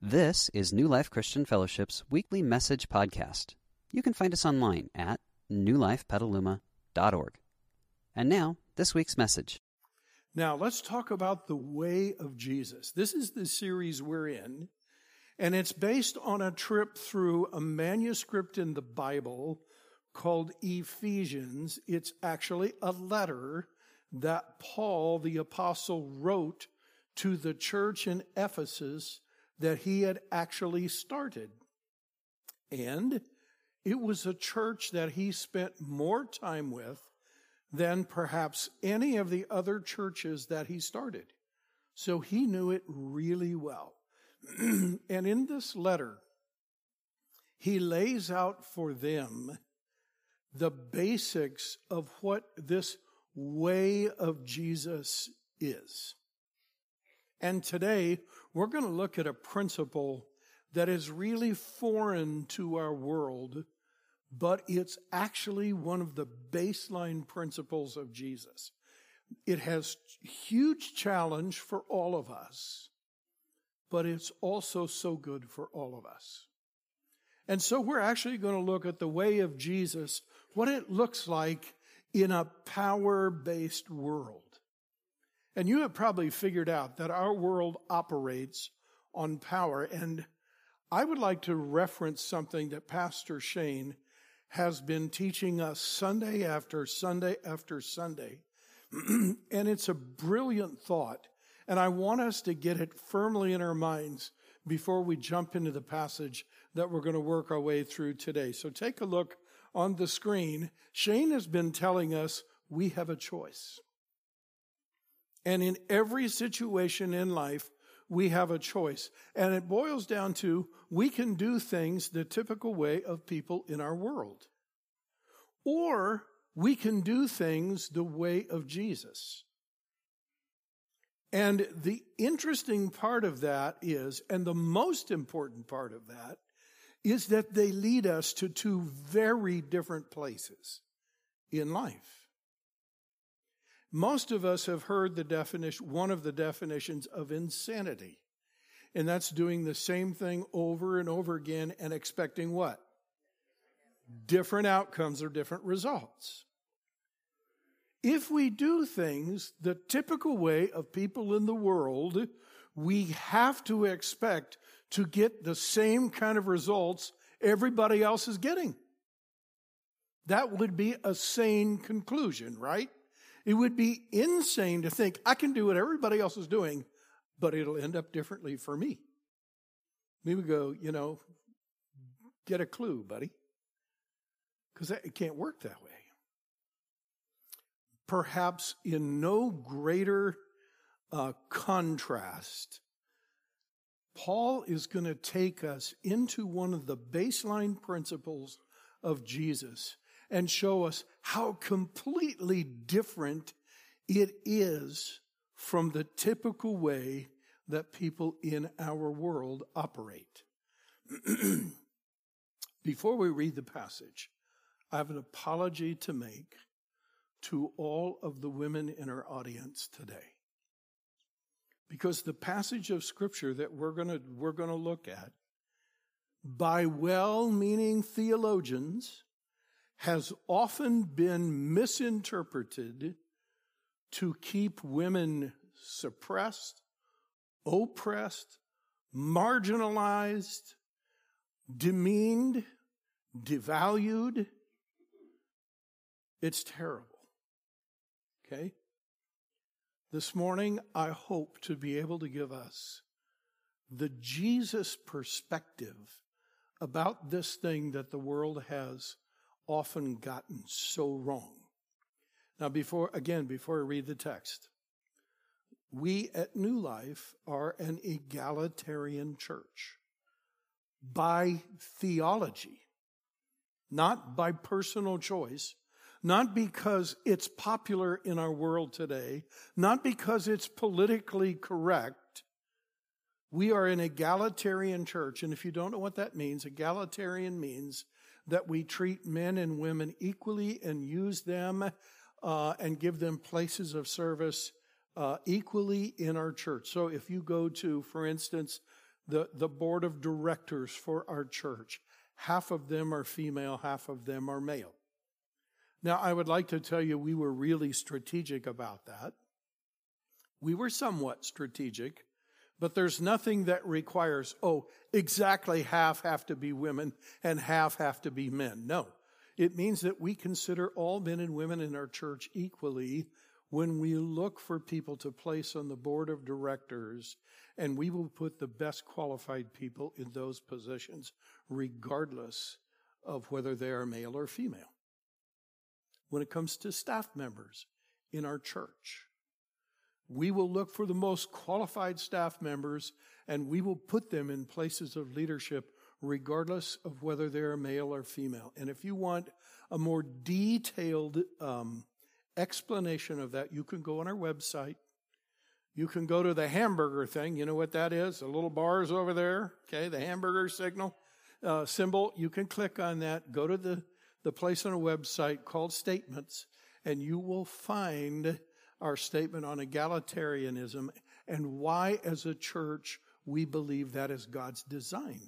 This is New Life Christian Fellowship's weekly message podcast. You can find us online at newlifepetaluma.org. And now, this week's message. Now, let's talk about the way of Jesus. This is the series we're in, and it's based on a trip through a manuscript in the Bible called Ephesians. It's actually a letter that Paul the apostle wrote to the church in Ephesus that he had actually started. And it was a church that he spent more time with than perhaps any of the other churches that he started. So he knew it really well. and in this letter, he lays out for them the basics of what this way of Jesus is. And today we're going to look at a principle that is really foreign to our world, but it's actually one of the baseline principles of Jesus. It has huge challenge for all of us, but it's also so good for all of us. And so we're actually going to look at the way of Jesus, what it looks like in a power based world. And you have probably figured out that our world operates on power. And I would like to reference something that Pastor Shane has been teaching us Sunday after Sunday after Sunday. and it's a brilliant thought. And I want us to get it firmly in our minds before we jump into the passage that we're going to work our way through today. So take a look on the screen. Shane has been telling us we have a choice. And in every situation in life, we have a choice. And it boils down to we can do things the typical way of people in our world. Or we can do things the way of Jesus. And the interesting part of that is, and the most important part of that, is that they lead us to two very different places in life. Most of us have heard the definition, one of the definitions of insanity. And that's doing the same thing over and over again and expecting what? Different outcomes or different results. If we do things the typical way of people in the world, we have to expect to get the same kind of results everybody else is getting. That would be a sane conclusion, right? It would be insane to think I can do what everybody else is doing, but it'll end up differently for me. We would go, you know, get a clue, buddy. Because it can't work that way. Perhaps in no greater uh, contrast, Paul is going to take us into one of the baseline principles of Jesus and show us how completely different it is from the typical way that people in our world operate. Before we read the passage, I have an apology to make to all of the women in our audience today. Because the passage of scripture that we're going we're going to look at by well-meaning theologians has often been misinterpreted to keep women suppressed, oppressed, marginalized, demeaned, devalued. It's terrible. Okay? This morning, I hope to be able to give us the Jesus perspective about this thing that the world has often gotten so wrong. Now, before, again, before I read the text, we at New Life are an egalitarian church by theology, not by personal choice, not because it's popular in our world today, not because it's politically correct. We are an egalitarian church. And if you don't know what that means, egalitarian means that we treat men and women equally and use them uh, and give them places of service uh, equally in our church. So if you go to, for instance, the, the board of directors for our church. Half of them are female, half of them are male. Now, I would like to tell you we were really strategic about that. We were somewhat strategic, but there's nothing that requires, oh, exactly half have to be women and half have to be men. No. It means that we consider all men and women in our church equally when we look for people to place on the board of directors, and we will put the best qualified people in those positions, regardless of whether they are male or female. When it comes to staff members in our church, we will look for the most qualified staff members and we will put them in places of leadership regardless of whether they're male or female. And if you want a more detailed um, explanation of that, you can go on our website. You can go to the hamburger thing. You know what that is? The little bars over there. Okay, the hamburger signal uh, symbol. You can click on that. Go to the the place on a website called Statements, and you will find our statement on egalitarianism and why, as a church, we believe that is God's design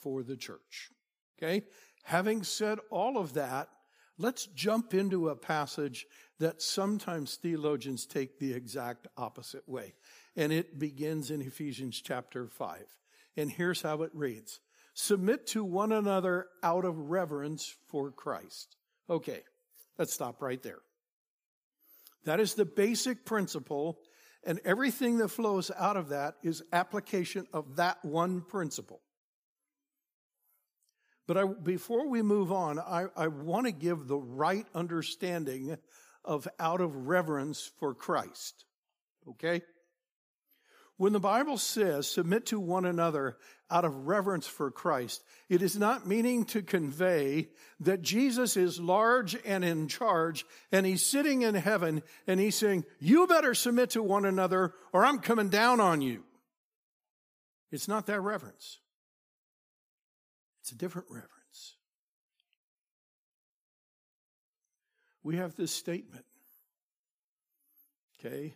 for the church. Okay? Having said all of that, let's jump into a passage that sometimes theologians take the exact opposite way. And it begins in Ephesians chapter 5. And here's how it reads. Submit to one another out of reverence for Christ. Okay, let's stop right there. That is the basic principle, and everything that flows out of that is application of that one principle. But I, before we move on, I, I want to give the right understanding of out of reverence for Christ. Okay? When the Bible says submit to one another out of reverence for Christ, it is not meaning to convey that Jesus is large and in charge and he's sitting in heaven and he's saying, you better submit to one another or I'm coming down on you. It's not that reverence. It's a different reverence. We have this statement, okay,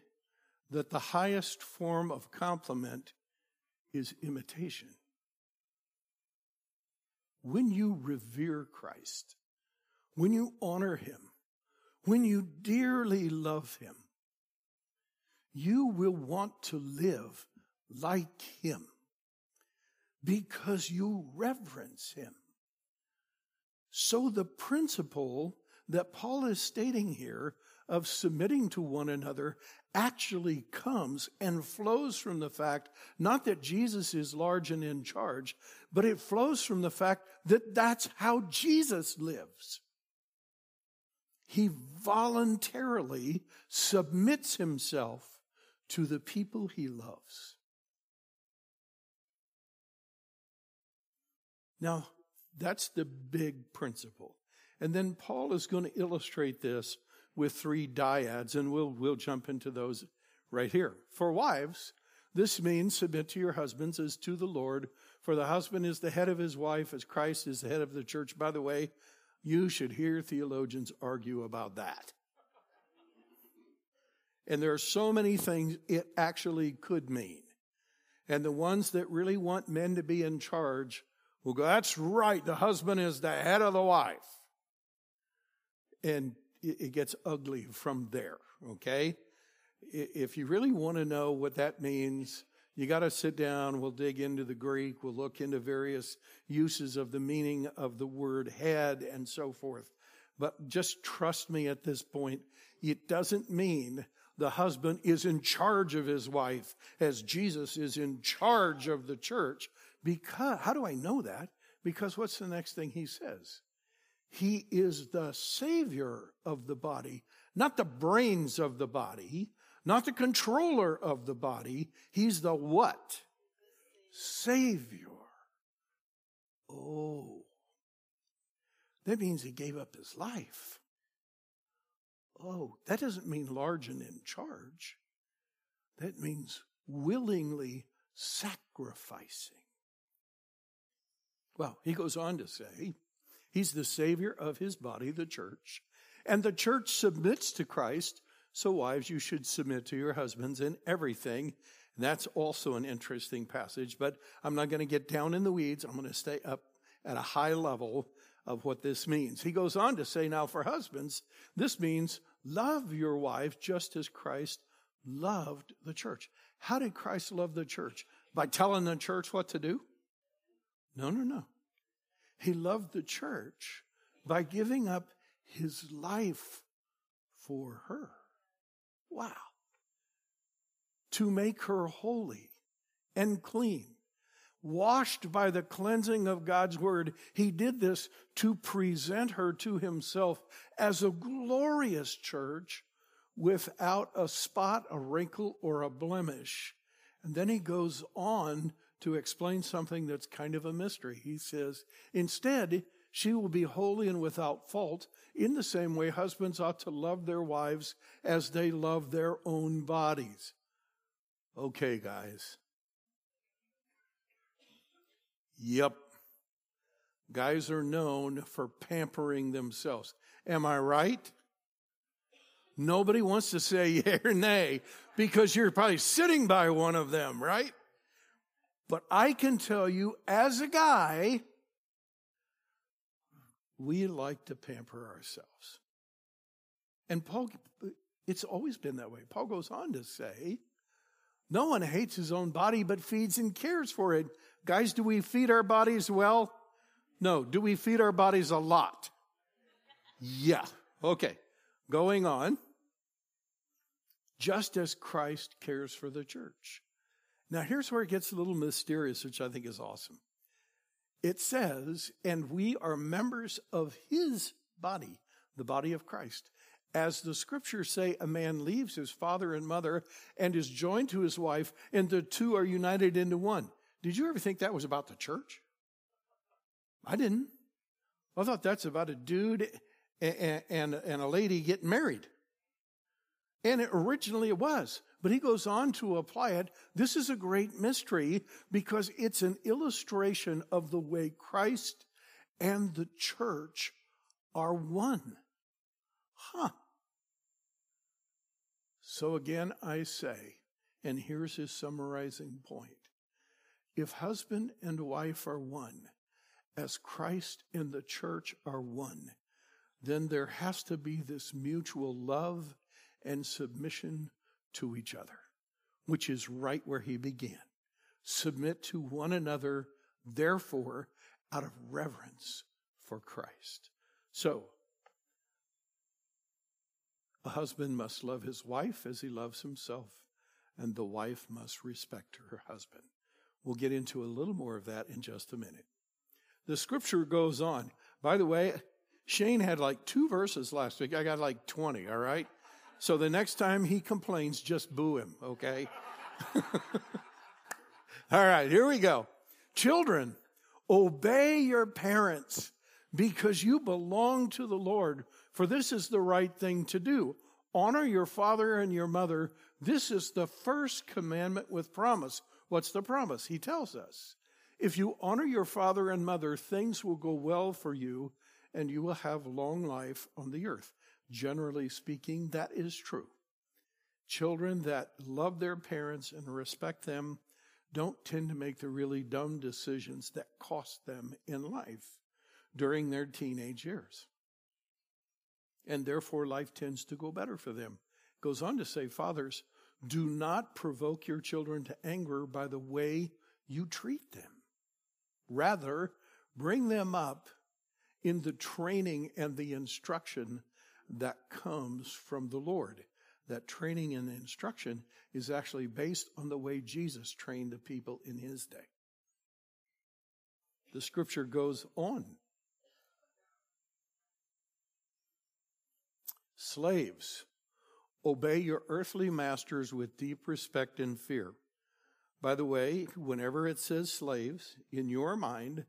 that the highest form of compliment is imitation. When you revere Christ, when you honor him, when you dearly love him, you will want to live like him because you reverence him. So the principle that Paul is stating here of submitting to one another actually comes and flows from the fact not that Jesus is large and in charge, but it flows from the fact that that's how Jesus lives. He voluntarily submits himself to the people he loves. Now, that's the big principle. And then Paul is going to illustrate this with three dyads, and we'll, we'll jump into those right here. For wives, this means submit to your husbands as to the Lord, for the husband is the head of his wife, as Christ is the head of the church. By the way, you should hear theologians argue about that. And there are so many things it actually could mean. And the ones that really want men to be in charge will go, that's right, the husband is the head of the wife. And it gets ugly from there, okay? If you really want to know what that means, you got to sit down. We'll dig into the Greek. We'll look into various uses of the meaning of the word head and so forth. But just trust me at this point. It doesn't mean the husband is in charge of his wife as Jesus is in charge of the church. Because, how do I know that? Because what's the next thing he says? He is the savior of the body, not the brains of the body, not the controller of the body. He's the what? Savior. Oh. That means he gave up his life. Oh, that doesn't mean large and in charge. That means willingly sacrificing. Well, he goes on to say, He's the Savior of his body, the church. And the church submits to Christ. So, wives, you should submit to your husbands in everything. And that's also an interesting passage, but I'm not going to get down in the weeds. I'm going to stay up at a high level of what this means. He goes on to say, now for husbands, this means love your wife just as Christ loved the church. How did Christ love the church? By telling the church what to do? No, no, no. He loved the church by giving up his life for her. Wow. To make her holy and clean, washed by the cleansing of God's word. He did this to present her to himself as a glorious church without a spot, a wrinkle, or a blemish. And then he goes on to explain something that's kind of a mystery. He says, instead, she will be holy and without fault. In the same way, husbands ought to love their wives as they love their own bodies. Okay, guys. Yep. Guys are known for pampering themselves. Am I right? Nobody wants to say yea or nay because you're probably sitting by one of them, right? But I can tell you, as a guy, we like to pamper ourselves. And Paul, it's always been that way. Paul goes on to say, no one hates his own body, but feeds and cares for it. Guys, do we feed our bodies well? No. Do we feed our bodies a lot? Yeah. Okay. Going on just as Christ cares for the church. Now, here's where it gets a little mysterious, which I think is awesome. It says, and we are members of his body, the body of Christ. As the scriptures say, a man leaves his father and mother and is joined to his wife, and the two are united into one. Did you ever think that was about the church? I didn't. I thought that's about a dude and, and, a lady getting married. And it originally it was. But he goes on to apply it. This is a great mystery because it's an illustration of the way Christ and the church are one. Huh. So again, I say, and here's his summarizing point. If husband and wife are one, as Christ and the church are one, then there has to be this mutual love and submission to each other, which is right where he began. Submit to one another, therefore, out of reverence for Christ. So, a husband must love his wife as he loves himself, and the wife must respect her husband. We'll get into a little more of that in just a minute. The scripture goes on. By the way, Shane had like two verses last week. I got like 20, all right? So the next time he complains, just boo him, okay? All right, here we go. Children, obey your parents because you belong to the Lord, for this is the right thing to do. Honor your father and your mother. This is the first commandment with promise. What's the promise? He tells us. If you honor your father and mother, things will go well for you and you will have long life on the earth. Generally speaking, that is true. Children that love their parents and respect them don't tend to make the really dumb decisions that cost them in life during their teenage years. And therefore, life tends to go better for them. Goes on to say, fathers, do not provoke your children to anger by the way you treat them. Rather, bring them up in the training and the instruction that comes from the Lord. That training and instruction is actually based on the way Jesus trained the people in his day. The scripture goes on. Slaves, obey your earthly masters with deep respect and fear. By the way, whenever it says slaves, in your mind,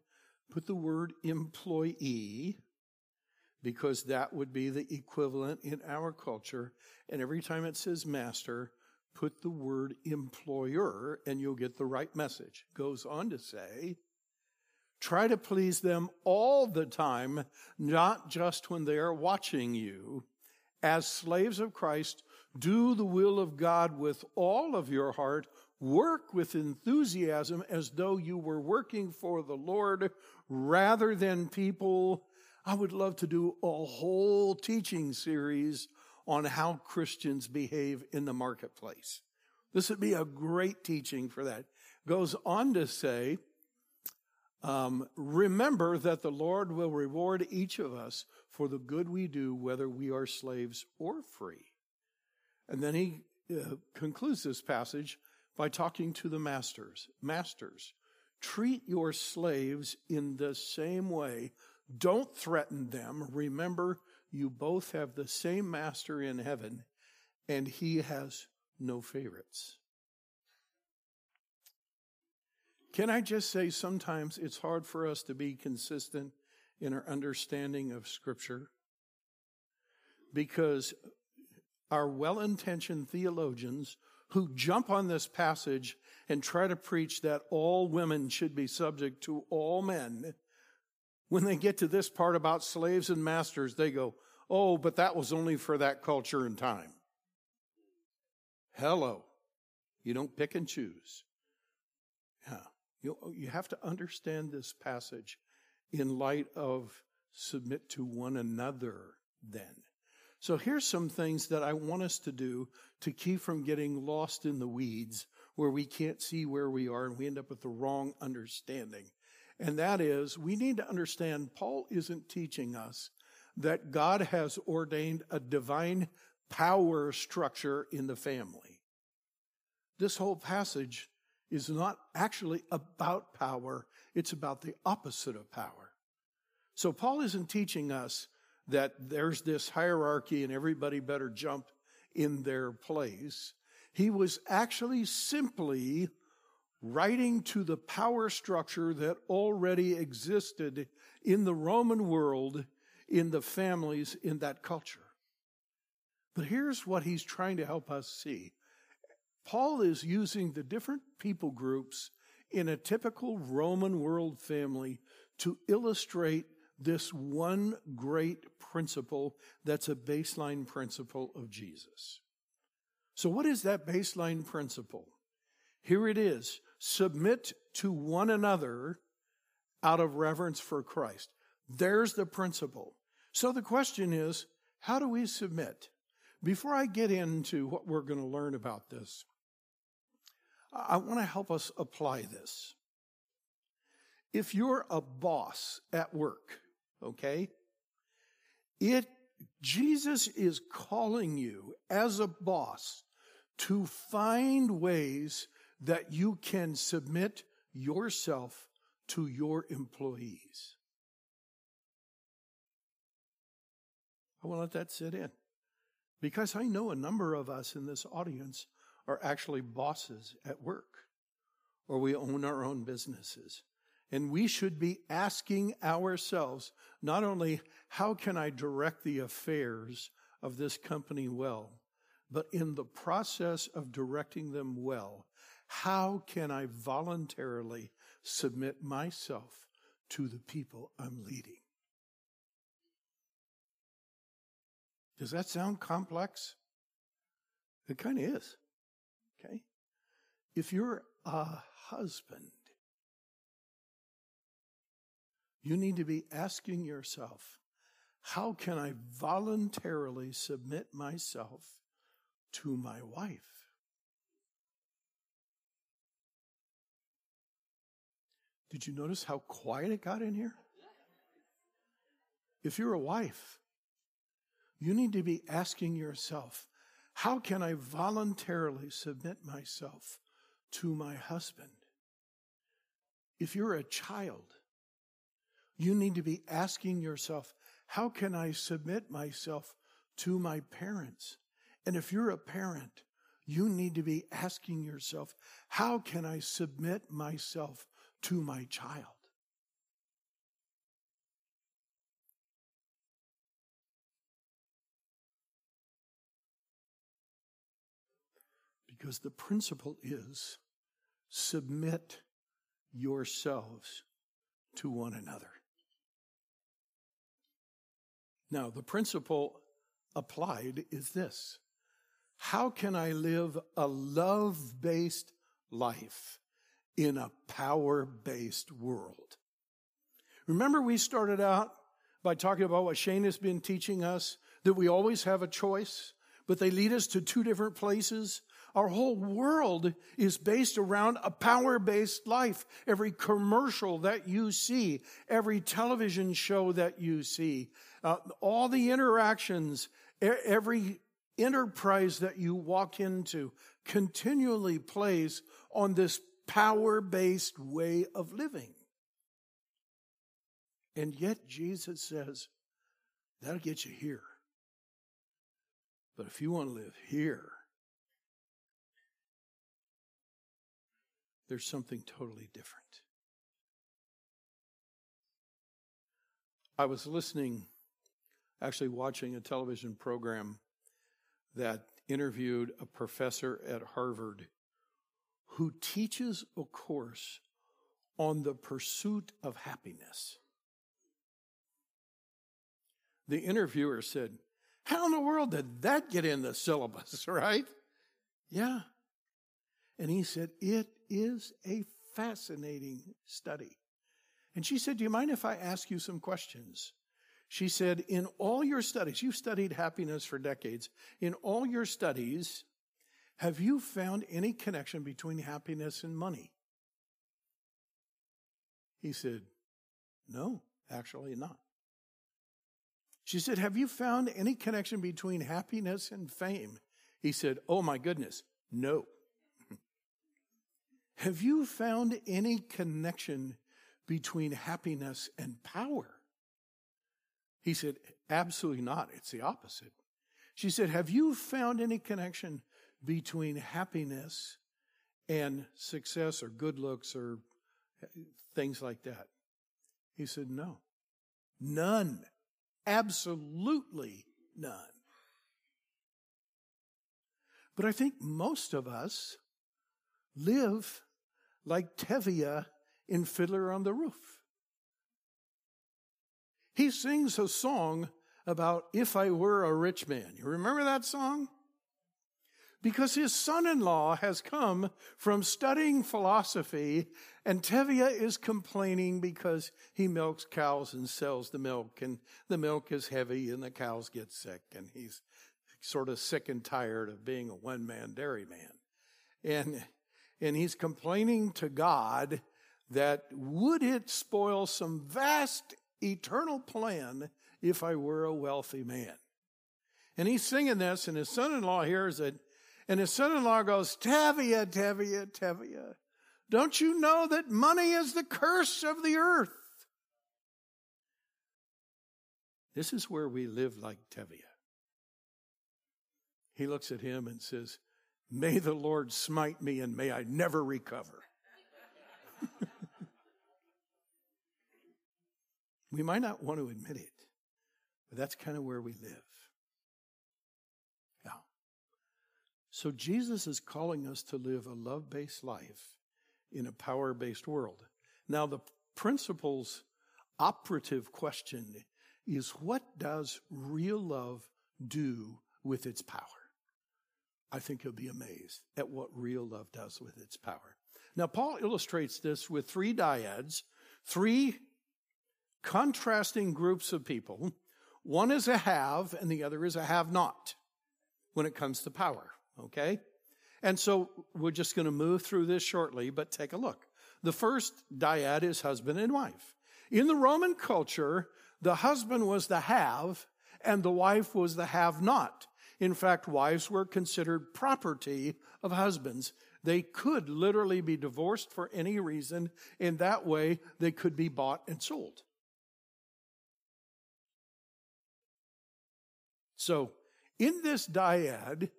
put the word employee because that would be the equivalent in our culture. And every time it says master, put the word employer and you'll get the right message. Goes on to say, try to please them all the time, not just when they are watching you. As slaves of Christ, do the will of God with all of your heart, work with enthusiasm as though you were working for the Lord rather than people. I would love to do a whole teaching series on how Christians behave in the marketplace. This would be a great teaching for that. Goes on to say, um, remember that the Lord will reward each of us for the good we do, whether we are slaves or free. And then he uh, concludes this passage by talking to the masters. Masters, treat your slaves in the same way. Don't threaten them. Remember, you both have the same master in heaven, and he has no favorites. Can I just say sometimes it's hard for us to be consistent in our understanding of Scripture? Because our well intentioned theologians who jump on this passage and try to preach that all women should be subject to all men, when they get to this part about slaves and masters, they go, Oh, but that was only for that culture and time. Hello. You don't pick and choose. Yeah. You, you have to understand this passage in light of submit to one another then. So here's some things that I want us to do to keep from getting lost in the weeds where we can't see where we are and we end up with the wrong understanding. And that is, we need to understand Paul isn't teaching us that God has ordained a divine power structure in the family. This whole passage is not actually about power, it's about the opposite of power. So Paul isn't teaching us that there's this hierarchy and everybody better jump in their place. He was actually simply writing to the power structure that already existed in the Roman world, in the families, in that culture. But here's what he's trying to help us see. Paul is using the different people groups in a typical Roman world family to illustrate this one great principle that's a baseline principle of Jesus. So, what is that baseline principle? Here it is submit to one another out of reverence for Christ. There's the principle. So, the question is how do we submit? Before I get into what we're going to learn about this, I want to help us apply this. If you're a boss at work, okay? It, Jesus is calling you as a boss to find ways that you can submit yourself to your employees. I to let that sit in because I know a number of us in this audience are actually bosses at work or we own our own businesses. And we should be asking ourselves not only how can I direct the affairs of this company well, but in the process of directing them well, how can I voluntarily submit myself to the people I'm leading? Does that sound complex? It kind of is. Okay? If you're a husband you need to be asking yourself, how can I voluntarily submit myself to my wife? Did you notice how quiet it got in here? If you're a wife, you need to be asking yourself, how can I voluntarily submit myself to my husband? If you're a child, you need to be asking yourself, how can I submit myself to my parents? And if you're a parent, you need to be asking yourself, how can I submit myself to my child? Because the principle is submit yourselves to one another. Now, the principle applied is this How can I live a love based, life in a power based world. Remember, we started out by talking about what Shane has been teaching us that we always have a choice, but they lead us to two different places. Our whole world is based around a power based life. Every commercial that you see, every television show that you see, uh, all the interactions, every enterprise that you walk into continually plays on this power based way of living. And yet Jesus says, that'll get you here. But if you want to live here, there's something totally different. I was listening, actually watching a television program that interviewed a professor at Harvard who teaches a course on the pursuit of happiness. The interviewer said, How in the world did that get in the syllabus, right? Yeah. And he said, It is a fascinating study. And she said, Do you mind if I ask you some questions? She said, In all your studies, you've studied happiness for decades. In all your studies, have you found any connection between happiness and money? He said, No, actually not. She said, Have you found any connection between happiness and fame? He said, Oh my goodness, no. Have you found any connection between happiness and power? He said, Absolutely not. It's the opposite. She said, Have you found any connection between happiness and success or good looks or eh, things like that? He said, No. None. Absolutely none. But I think most of us live like Tevye in Fiddler on the Roof. He sings a song about if I were a rich man. You remember that song? Because his son in law has come from studying philosophy, and Tevye is complaining because he milks cows and sells the milk, and the milk is heavy and the cows get sick, and he's sort of sick and tired of being a one man dairy man. And, and he's complaining to God that would it spoil some vast eternal plan if I were a wealthy man. And he's singing this, and his son in law hears it, and his son in law goes, Tevye, Tevye, Tevye, don't you know that money is the curse of the earth? This is where we live like Tevye. He looks at him and says, May the Lord smite me and may I never recover. We might not want to admit it, but that's kind of where we live. Yeah. So Jesus is calling us to live a love based life in a power based world. Now, the principle's operative question is what does real love do with its power? I think you'll be amazed at what real love does with its power. Now, Paul illustrates this with three dyads, three contrasting groups of people. One is a have and the other is a have not when it comes to power. Okay? And so we're just going to move through this shortly, but take a look. The first dyad is husband and wife. In the Roman culture, the husband was the have and the wife was the have not. In fact, wives were considered property of husbands. They could literally be divorced for any reason. In that way, they could be bought and sold. So, in this dyad,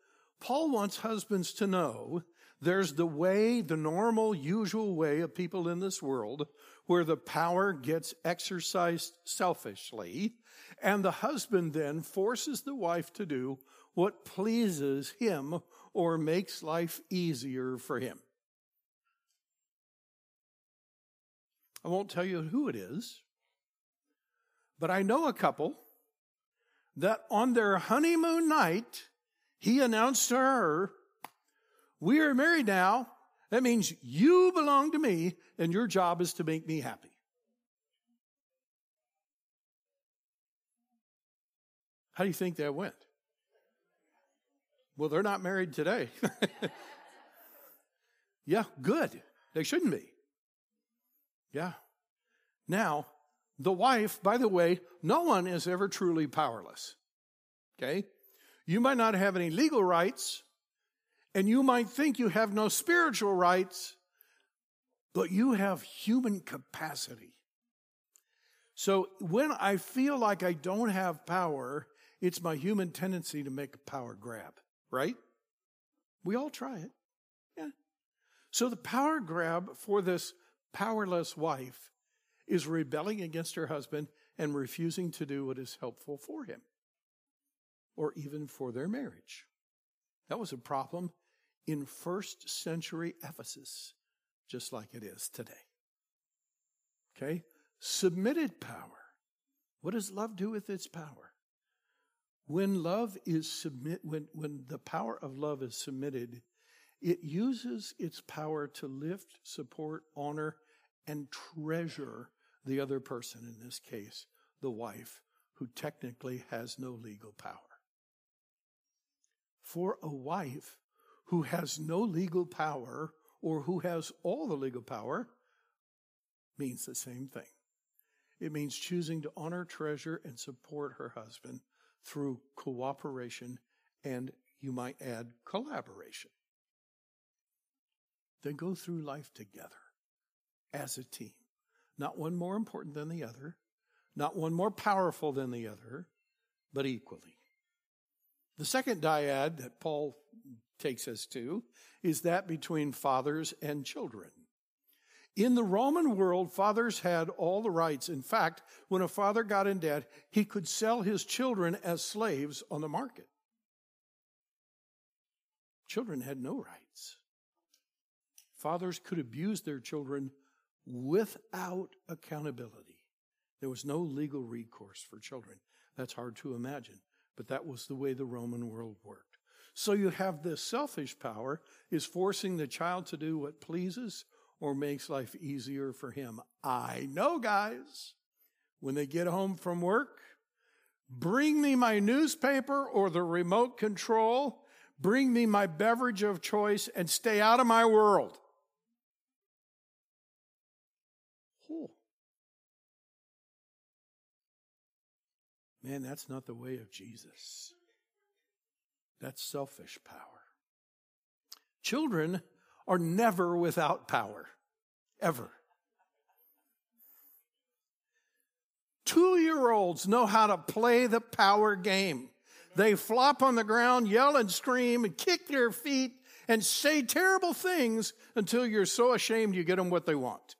Paul wants husbands to know there's the way, the normal, usual way of people in this world where the power gets exercised selfishly, and the husband then forces the wife to do what pleases him or makes life easier for him. I won't tell you who it is, but I know a couple that on their honeymoon night, he announced to her, We are married now, That means you belong to me and your job is to make me happy. How do you think that went? Well, they're not married today. yeah, good. They shouldn't be. Yeah. Now, the wife, by the way, no one is ever truly powerless. Okay? You might not have any legal rights, and you might think you have no spiritual rights, but you have human capacity. So when I feel like I don't have power, it's my human tendency to make a power grab, right? We all try it. Yeah. So the power grab for this powerless wife is rebelling against her husband and refusing to do what is helpful for him or even for their marriage. That was a problem in first century Ephesus, just like it is today. Okay? Submitted power. What does love do with its power? When love is submit, when, when the power of love is submitted, it uses its power to lift, support, honor, and treasure the other person, in this case, the wife, who technically has no legal power. For a wife who has no legal power or who has all the legal power means the same thing. It means choosing to honor, treasure, and support her husband through cooperation and, you might add, collaboration. They go through life together as a team. Not one more important than the other, not one more powerful than the other, but equally. The second dyad that Paul takes us to is that between fathers and children. In the Roman world, fathers had all the rights. In fact, when a father got in debt, he could sell his children as slaves on the market. Children had no rights. Fathers could abuse their children without accountability. There was no legal recourse for children. That's hard to imagine, but that was the way the Roman world worked. So you have this selfish power is forcing the child to do what pleases or makes life easier for him. I know, guys, when they get home from work, bring me my newspaper or the remote control, bring me my beverage of choice, and stay out of my world. Man, that's not the way of Jesus. That's selfish power. Children are never without power, ever. Two year olds know how to play the power game. They flop on the ground, yell and scream, and kick their feet, and say terrible things until you're so ashamed you get them what they want.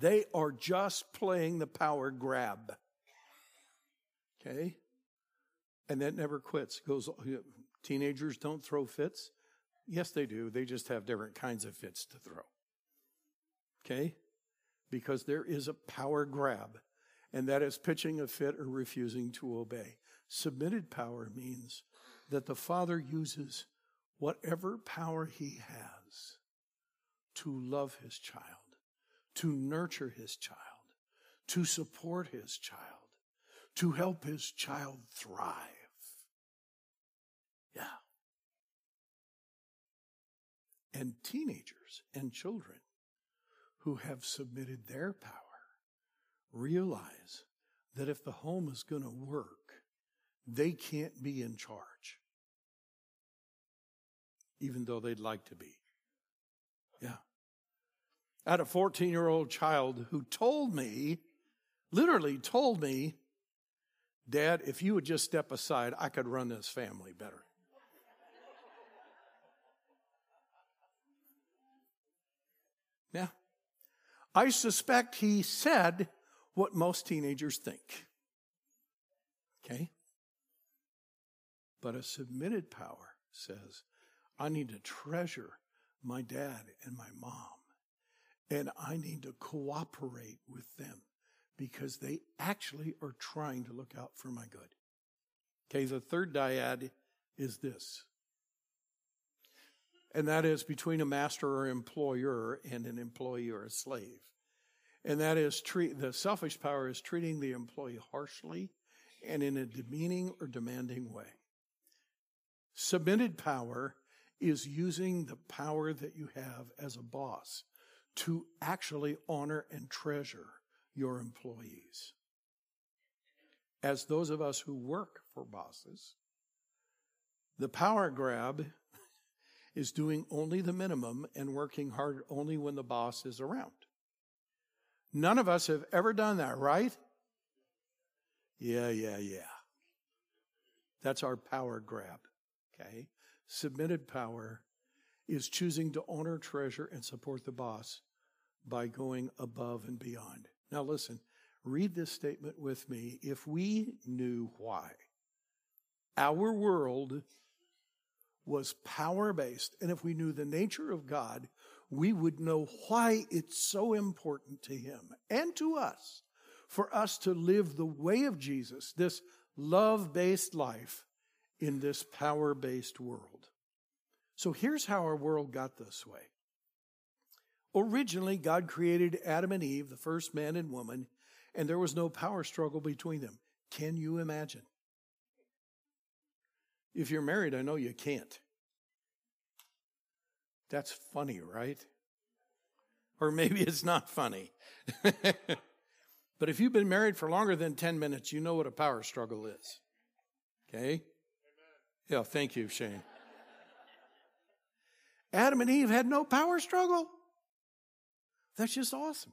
They are just playing the power grab. Okay? And that never quits. Goes teenagers don't throw fits. Yes, they do. They just have different kinds of fits to throw. Okay? Because there is a power grab, and that is pitching a fit or refusing to obey. Submitted power means that the father uses whatever power he has to love his child to nurture his child, to support his child, to help his child thrive. Yeah. And teenagers and children who have submitted their power realize that if the home is going to work, they can't be in charge, even though they'd like to be. Yeah. Had a 14 year old child who told me, literally told me, Dad, if you would just step aside, I could run this family better. Yeah. I suspect he said what most teenagers think. Okay? But a submitted power says, I need to treasure my dad and my mom. And I need to cooperate with them because they actually are trying to look out for my good. Okay, the third dyad is this. And that is between a master or employer and an employee or a slave. And that is treat, the selfish power is treating the employee harshly and in a demeaning or demanding way. Submitted power is using the power that you have as a boss to actually honor and treasure your employees. As those of us who work for bosses, the power grab is doing only the minimum and working hard only when the boss is around. None of us have ever done that, right? Yeah, yeah, yeah. That's our power grab. Okay? Submitted power is choosing to honor, treasure, and support the boss by going above and beyond. Now, listen, read this statement with me. If we knew why our world was power based, and if we knew the nature of God, we would know why it's so important to Him and to us for us to live the way of Jesus, this love based life in this power based world. So here's how our world got this way. Originally, God created Adam and Eve, the first man and woman, and there was no power struggle between them. Can you imagine? If you're married, I know you can't. That's funny, right? Or maybe it's not funny. but if you've been married for longer than 10 minutes, you know what a power struggle is. Okay? Yeah, thank you, Shane. Adam and Eve had no power struggle. That's just awesome.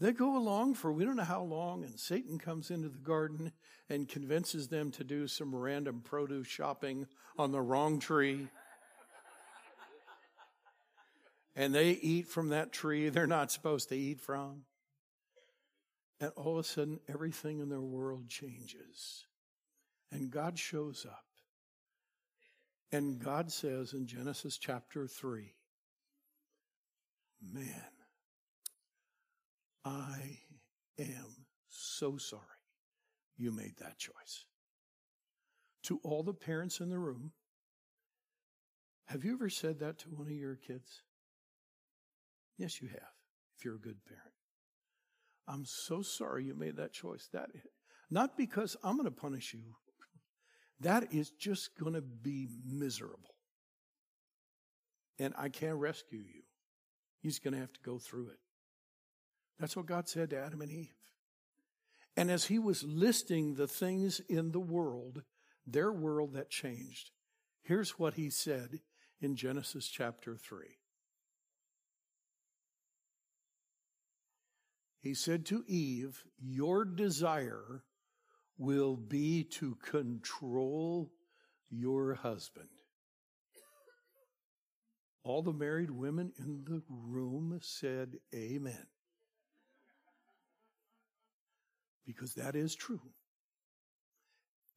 They go along for we don't know how long, and Satan comes into the garden and convinces them to do some random produce shopping on the wrong tree. and they eat from that tree they're not supposed to eat from. And all of a sudden, everything in their world changes. And God shows up. And God says in Genesis chapter 3, Man, I am so sorry you made that choice. To all the parents in the room, have you ever said that to one of your kids? Yes, you have, if you're a good parent. I'm so sorry you made that choice. That not because I'm going to punish you. That is just going to be miserable. And I can't rescue you. He's going to have to go through it. That's what God said to Adam and Eve. And as he was listing the things in the world, their world that changed, here's what he said in Genesis chapter 3. He said to Eve, Your desire will be to control your husband. All the married women in the room said, Amen. Because that is true.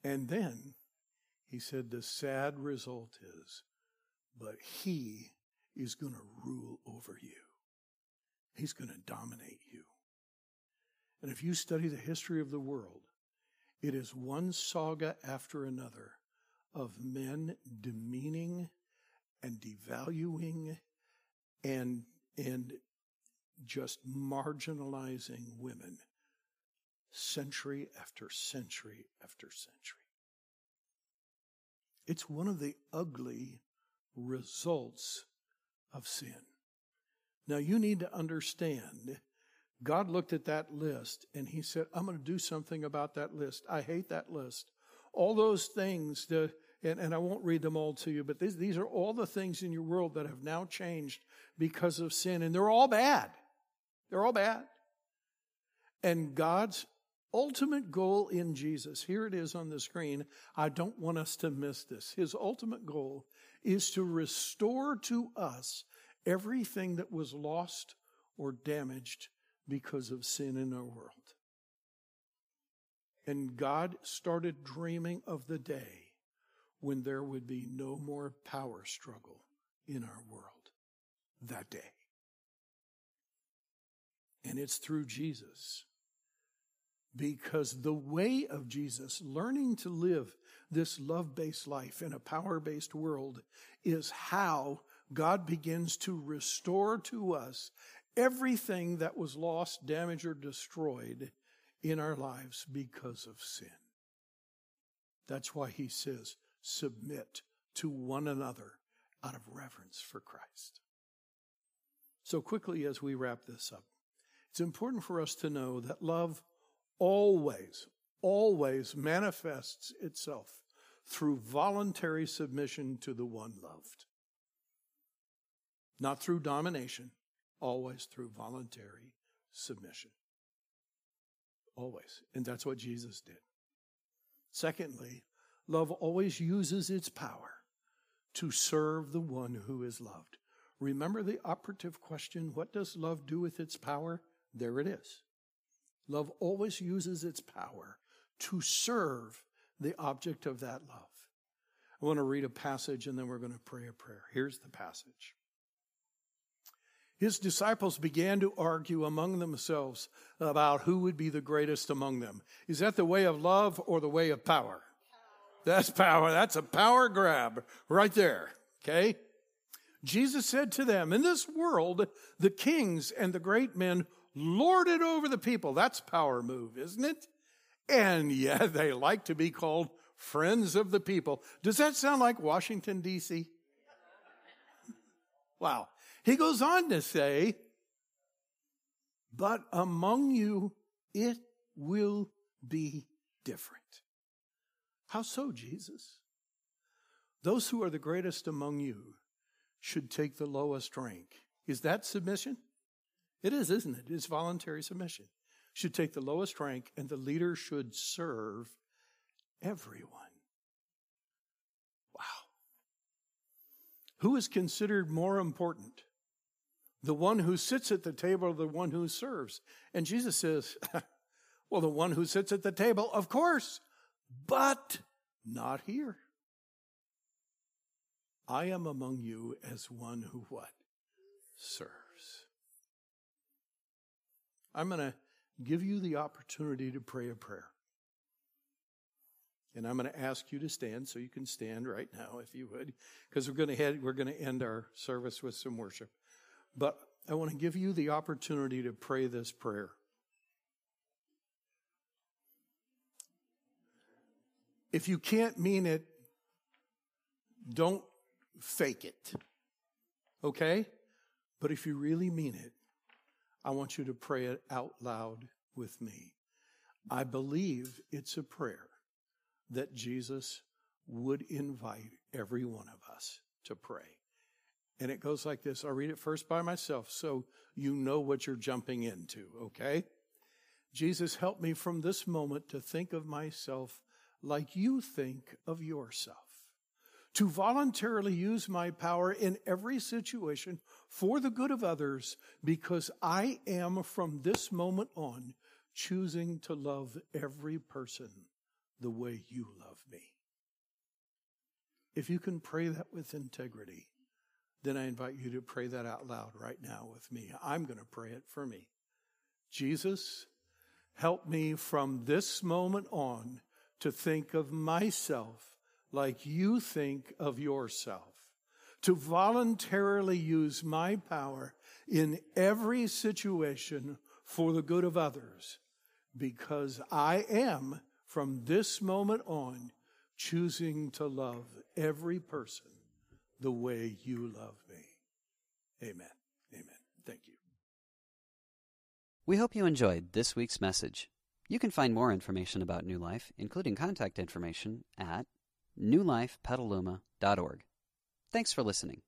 And then he said, The sad result is, but he is going to rule over you. He's going to dominate you. And if you study the history of the world, it is one saga after another of men demeaning and devaluing and, and just marginalizing women century after century after century. It's one of the ugly results of sin. Now you need to understand God looked at that list and he said, I'm going to do something about that list. I hate that list. All those things, the, and, and I won't read them all to you, but these, these are all the things in your world that have now changed because of sin, and they're all bad. They're all bad. And God's ultimate goal in Jesus, here it is on the screen. I don't want us to miss this. His ultimate goal is to restore to us everything that was lost or damaged because of sin in our world. And God started dreaming of the day when there would be no more power struggle in our world. That day. And it's through Jesus because the way of Jesus, learning to live this love based life in a power based world, is how God begins to restore to us everything that was lost, damaged, or destroyed in our lives because of sin. That's why he says, submit to one another out of reverence for Christ. So, quickly as we wrap this up, it's important for us to know that love always, always manifests itself through voluntary submission to the one loved. Not through domination, always through voluntary submission. Always. And that's what Jesus did. Secondly, love always uses its power to serve the one who is loved. Remember the operative question what does love do with its power? There it is. Love always uses its power to serve the object of that love. I want to read a passage and then we're going to pray a prayer. Here's the passage. His disciples began to argue among themselves about who would be the greatest among them. Is that the way of love or the way of power? That's power. That's a power grab right there. Okay? Jesus said to them, In this world, the kings and the great men lord it over the people. That's power move, isn't it? And yeah, they like to be called friends of the people. Does that sound like Washington, D.C.? Wow. He goes on to say, but among you it will be different. How so, Jesus? Those who are the greatest among you should take the lowest rank. Is that submission? It is, isn't it? It's voluntary submission. Should take the lowest rank, and the leader should serve everyone. Wow. Who is considered more important? The one who sits at the table the one who serves? And Jesus says, well, the one who sits at the table, of course, but not here. I am among you as one who what? Serves. I'm going to give you the opportunity to pray a prayer. And I'm going to ask you to stand, so you can stand right now if you would, because we're going to we're going to end our service with some worship. But I want to give you the opportunity to pray this prayer. If you can't mean it, don't fake it. Okay? But if you really mean it, I want you to pray it out loud with me. I believe it's a prayer that Jesus would invite every one of us to pray. And it goes like this. I'll read it first by myself so you know what you're jumping into, okay? Jesus, help me from this moment to think of myself like you think of yourself. To voluntarily use my power in every situation for the good of others because I am from this moment on choosing to love every person the way you love me. If you can pray that with integrity, then I invite you to pray that out loud right now with me. I'm going to pray it for me. Jesus, help me from this moment on to think of myself like you think of yourself, to voluntarily use my power in every situation for the good of others, because I am, from this moment on, choosing to love every person the way you love me. Amen. Amen. Thank you. We hope you enjoyed this week's message. You can find more information about New Life, including contact information, at newlifepetaluma.org. Thanks for listening.